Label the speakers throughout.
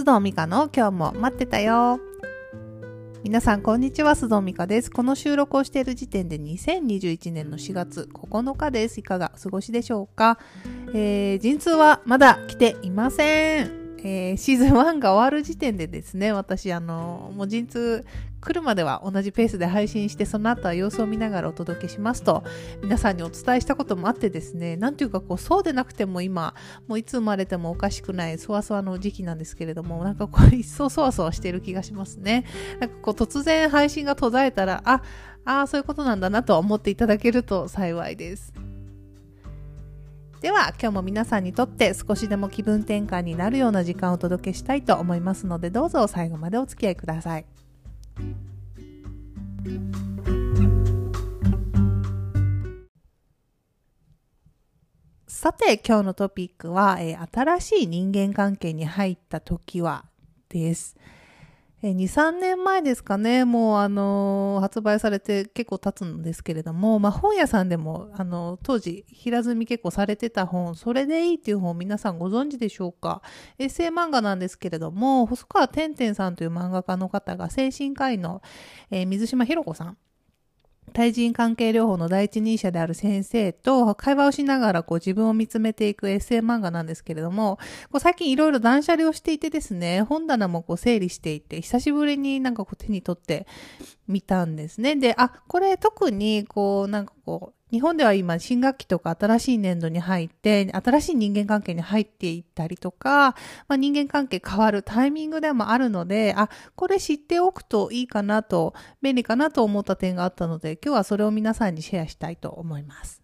Speaker 1: 須藤美香の今日も待ってたよ。皆さん、こんにちは。須藤美香です。この収録をしている時点で2021年の4月9日です。いかがお過ごしでしょうか、えー、陣痛はまだ来ていません。えー、シーズン1が終わる時点でですね、私、あの、もう陣痛来るまでは同じペースで配信して、その後は様子を見ながらお届けしますと、皆さんにお伝えしたこともあってですね、なんていうかこう、そうでなくても今、もういつ生まれてもおかしくない、そわそわの時期なんですけれども、なんかこう、一層そわそわしてる気がしますね。なんかこう、突然配信が途絶えたら、あ、ああ、そういうことなんだなと思っていただけると幸いです。では今日も皆さんにとって少しでも気分転換になるような時間をお届けしたいと思いますのでどうぞ最後までお付き合いください。さて今日のトピックは、えー、新しい人間関係に入った時はです。え2、3年前ですかね、もうあの、発売されて結構経つんですけれども、まあ本屋さんでも、あの、当時平積み結構されてた本、それでいいっていう本皆さんご存知でしょうか。エッセイ漫画なんですけれども、細川てんてんさんという漫画家の方が精神科医の、えー、水島ひろ子さん対人関係療法の第一人者である先生と会話をしながらこう自分を見つめていくエッセイ漫画なんですけれども、こう最近いろいろ断捨離をしていてですね、本棚もこう整理していて、久しぶりになんかこう手に取ってみたんですね。で、あ、これ特にこうなんかこう、日本では今新学期とか新しい年度に入って、新しい人間関係に入っていったりとか、まあ、人間関係変わるタイミングでもあるので、あ、これ知っておくといいかなと、便利かなと思った点があったので、今日はそれを皆さんにシェアしたいと思います。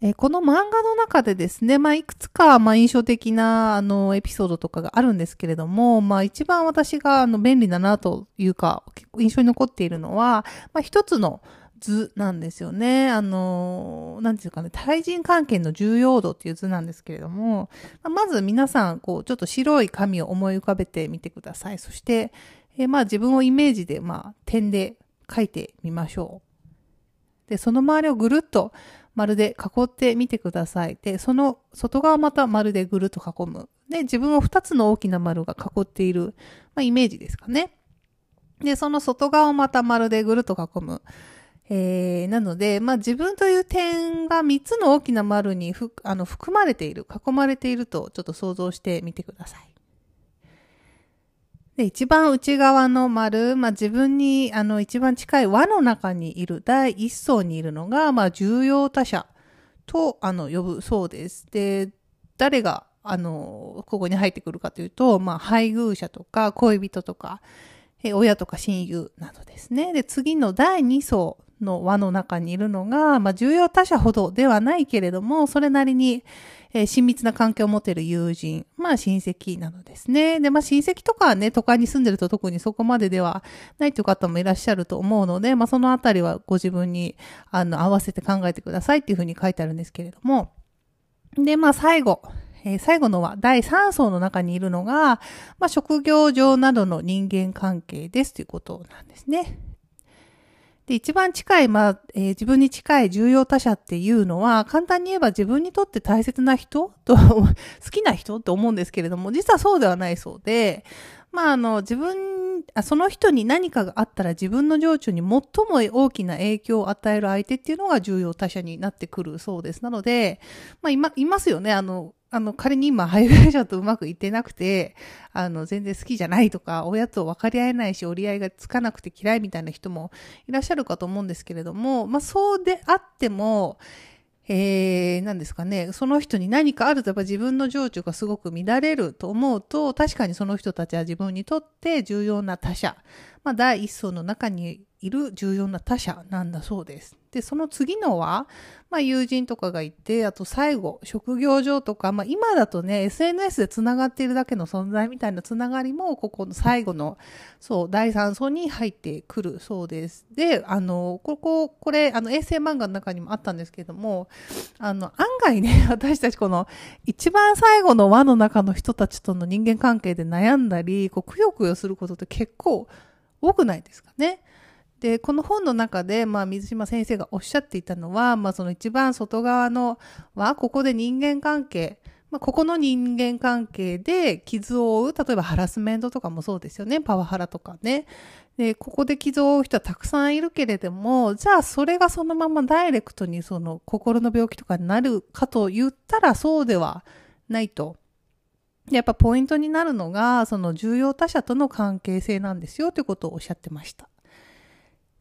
Speaker 1: えこの漫画の中でですね、まあ、いくつか、ま、印象的な、あの、エピソードとかがあるんですけれども、まあ、一番私が、あの、便利だなというか、印象に残っているのは、まあ、一つの、図なんですよね。あの、なんていうかね、対人関係の重要度っていう図なんですけれども、まず皆さん、こう、ちょっと白い紙を思い浮かべてみてください。そして、えまあ自分をイメージで、まあ点で書いてみましょう。で、その周りをぐるっと丸で囲ってみてください。で、その外側また丸でぐるっと囲む。で、自分を2つの大きな丸が囲っている、まあ、イメージですかね。で、その外側をまた丸でぐるっと囲む。えー、なので、まあ、自分という点が3つの大きな丸にふあの含まれている、囲まれているとちょっと想像してみてください。で、一番内側の丸、まあ、自分にあの一番近い輪の中にいる第一層にいるのが、まあ、重要他者とあの呼ぶそうです。で、誰があの、ここに入ってくるかというと、まあ、配偶者とか恋人とか、え親とか親友などですね。で、次の第2層の輪の中にいるのが、まあ、重要他者ほどではないけれども、それなりに、えー、親密な関係を持てる友人、まあ親戚なのですね。で、まあ親戚とかはね、都会に住んでると特にそこまでではないという方もいらっしゃると思うので、まあそのあたりはご自分に、あの、合わせて考えてくださいっていうふうに書いてあるんですけれども。で、まあ最後、えー、最後のは第3層の中にいるのが、まあ職業上などの人間関係ですということなんですね。で、一番近い、まあ、えー、自分に近い重要他者っていうのは、簡単に言えば自分にとって大切な人と、好きな人って思うんですけれども、実はそうではないそうで、まあ、あの、自分、その人に何かがあったら自分の情緒に最も大きな影響を与える相手っていうのが重要他者になってくるそうです。なので、まあ、いま、いますよね。あの、あの、仮に今、配偶者とうまくいってなくて、あの、全然好きじゃないとか、親と分かり合えないし、折り合いがつかなくて嫌いみたいな人もいらっしゃるかと思うんですけれども、まあ、そうであっても、えー、何ですかね、その人に何かあるとやっぱ自分の情緒がすごく乱れると思うと、確かにその人たちは自分にとって重要な他者、まあ、第一層の中にいる重要な他者なんだそうです。で、その次のは、まあ、友人とかがいて、あと最後、職業上とか、まあ、今だとね、SNS で繋がっているだけの存在みたいな繋がりも、ここの最後の、そう、第3層に入ってくるそうです。で、あの、ここ、これ、あの、衛星漫画の中にもあったんですけども、あの、案外ね、私たちこの、一番最後の輪の中の人たちとの人間関係で悩んだり、こう、くよくよすることって結構多くないですかね。で、この本の中で、まあ、水島先生がおっしゃっていたのは、まあ、その一番外側のは、ここで人間関係、まあ、ここの人間関係で傷を負う、例えばハラスメントとかもそうですよね。パワハラとかね。で、ここで傷を負う人はたくさんいるけれども、じゃあそれがそのままダイレクトにその心の病気とかになるかと言ったらそうではないと。やっぱポイントになるのが、その重要他者との関係性なんですよということをおっしゃってました。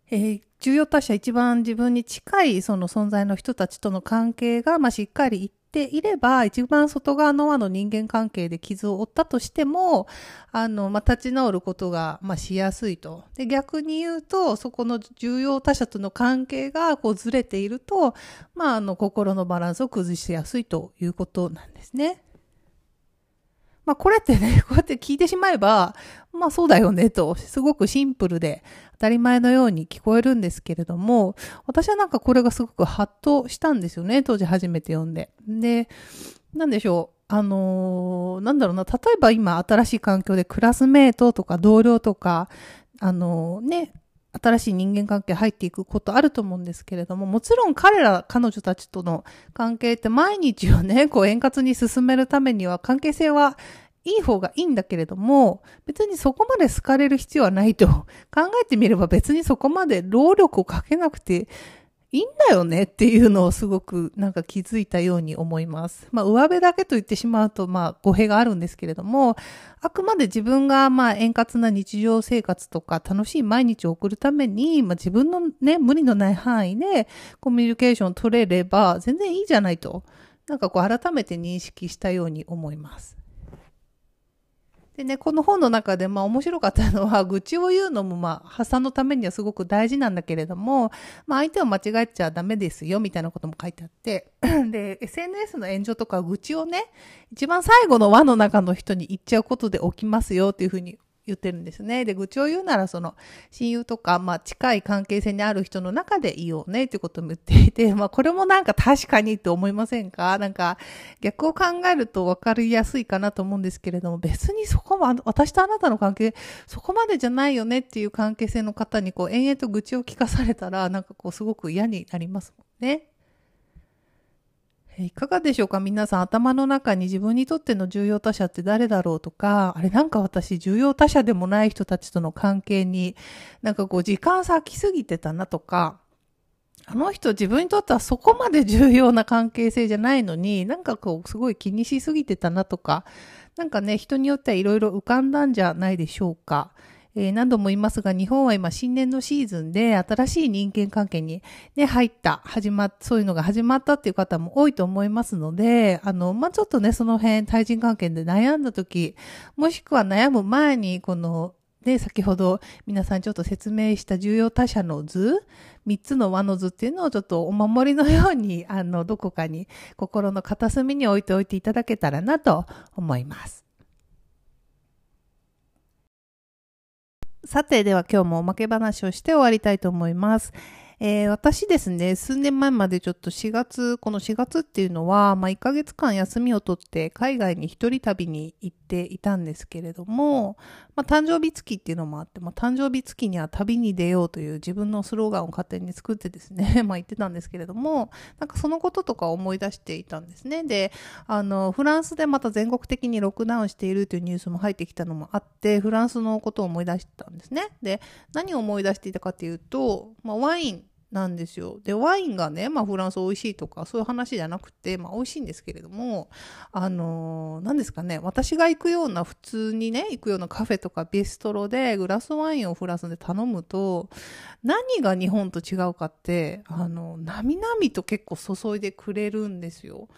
Speaker 1: えー、重要他者一番自分に近いその存在の人たちとの関係が、まあ、しっかりっていれば、一番外側の輪の人間関係で傷を負ったとしても、あの、まあ、立ち直ることが、まあ、しやすいと。で、逆に言うと、そこの重要他者との関係が、こう、ずれていると、まあ、あの、心のバランスを崩しやすいということなんですね。まあこれってね、こうやって聞いてしまえば、まあそうだよねと、すごくシンプルで当たり前のように聞こえるんですけれども、私はなんかこれがすごくハッとしたんですよね、当時初めて読んで。で、なんでしょう。あのー、なんだろうな、例えば今新しい環境でクラスメートとか同僚とか、あのー、ね、新しい人間関係入っていくことあると思うんですけれども、もちろん彼ら、彼女たちとの関係って毎日をね、こう円滑に進めるためには関係性はいい方がいいんだけれども、別にそこまで好かれる必要はないと考えてみれば別にそこまで労力をかけなくていいんだよねっていうのをすごくなんか気づいたように思います。まあ、上辺だけと言ってしまうと、まあ、語弊があるんですけれども、あくまで自分がまあ円滑な日常生活とか楽しい毎日を送るために、まあ、自分のね、無理のない範囲でコミュニケーションを取れれば全然いいじゃないと、なんかこう改めて認識したように思います。でね、この本の中でまあ面白かったのは、愚痴を言うのもまあ発散のためにはすごく大事なんだけれども、まあ相手を間違えちゃダメですよみたいなことも書いてあって、で、SNS の炎上とか愚痴をね、一番最後の輪の中の人に言っちゃうことで起きますよっていうふうに言ってるんですね。で、愚痴を言うなら、その、親友とか、まあ、近い関係性にある人の中で言おうね、っていうことも言っていて、まあ、これもなんか確かにって思いませんか？なんか、逆を考えると分かりやすいかなと思うんですけれども、別にそこは、私とあなたの関係、そこまでじゃないよねっていう関係性の方に、こう、延々と愚痴を聞かされたら、なんかこう、すごく嫌になりますもんね。いかがでしょうか？皆さん頭の中に自分にとっての重要他者って誰だろうとか、あれなんか私重要他者でもない人たちとの関係になんかこう時間割きすぎてたなとか、あの人自分にとってはそこまで重要な関係性じゃないのに、なんかこうすごい気にしすぎてたなとか、なんかね、人によってはいろいろ浮かんだんじゃないでしょうか？えー、何度も言いますが、日本は今新年のシーズンで新しい人間関係にね、入った、始まっ、そういうのが始まったっていう方も多いと思いますので、あの、まあ、ちょっとね、その辺、対人関係で悩んだ時、もしくは悩む前に、この、で、先ほど皆さんちょっと説明した重要他者の図、三つの輪の図っていうのをちょっとお守りのように、あの、どこかに心の片隅に置いておいていただけたらなと思います。さて、では今日もおまけ話をして終わりたいと思います。えー、私ですね、数年前までちょっと4月、この4月っていうのは、まあ、1ヶ月間休みを取って海外に一人旅に行っていたんですけれども、まあ、誕生日月っていうのもあって、まあ、誕生日月には旅に出ようという自分のスローガンを勝手に作ってですね、まあ、言ってたんですけれども、なんかそのこととか思い出していたんですね。で、あの、フランスでまた全国的にロックダウンしているというニュースも入ってきたのもあって、フランスのことを思い出したんですね。で、何を思い出していたかというと、まあ、ワイン、なんですよ。で、ワインがね、まあフランス美味しいとかそういう話じゃなくて、まあ美味しいんですけれども、あのー、何ですかね、私が行くような普通にね、行くようなカフェとかビストロでグラスワインをフランスで頼むと、何が日本と違うかって、あの、なみなみと結構注いでくれるんですよ。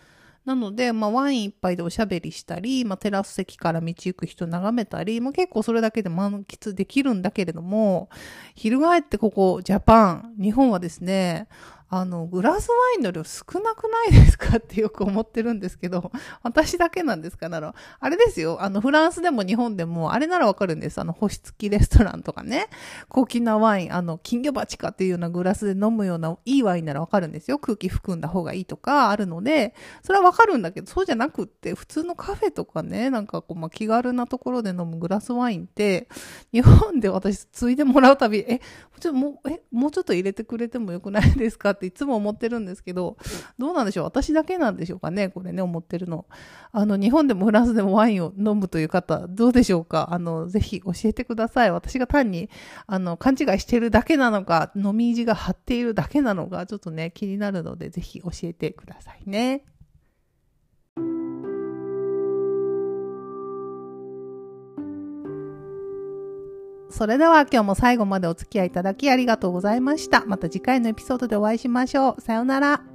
Speaker 1: なので、まあ、ワイン一杯でおしゃべりしたり、まあ、テラス席から道行く人眺めたり、まあ、結構それだけで満喫できるんだけれども、翻ってここ、ジャパン、日本はですね、あの、グラスワインの量少なくないですかってよく思ってるんですけど、私だけなんですかなら、あれですよ、あの、フランスでも日本でも、あれならわかるんです。あの、星付きレストランとかね、高級なワイン、あの、金魚鉢かっていうようなグラスで飲むようないいワインならわかるんですよ。空気含んだ方がいいとかあるので、それはわかるんだけど、そうじゃなくって、普通のカフェとかね、なんかこう、まあ、気軽なところで飲むグラスワインって、日本で私、ついでもらうたび、え、ちょっともう、え、もうちょっと入れてくれてもよくないですか？っていつも思ってるんですけど、どうなんでしょう？私だけなんでしょうかね？これね、思ってるの。あの、日本でもフランスでもワインを飲むという方、どうでしょうかあの、ぜひ教えてください。私が単に、あの、勘違いしてるだけなのか、飲み意地が張っているだけなのか、ちょっとね、気になるので、ぜひ教えてくださいね。それでは今日も最後までお付き合いいただきありがとうございました。また次回のエピソードでお会いしましょう。さようなら。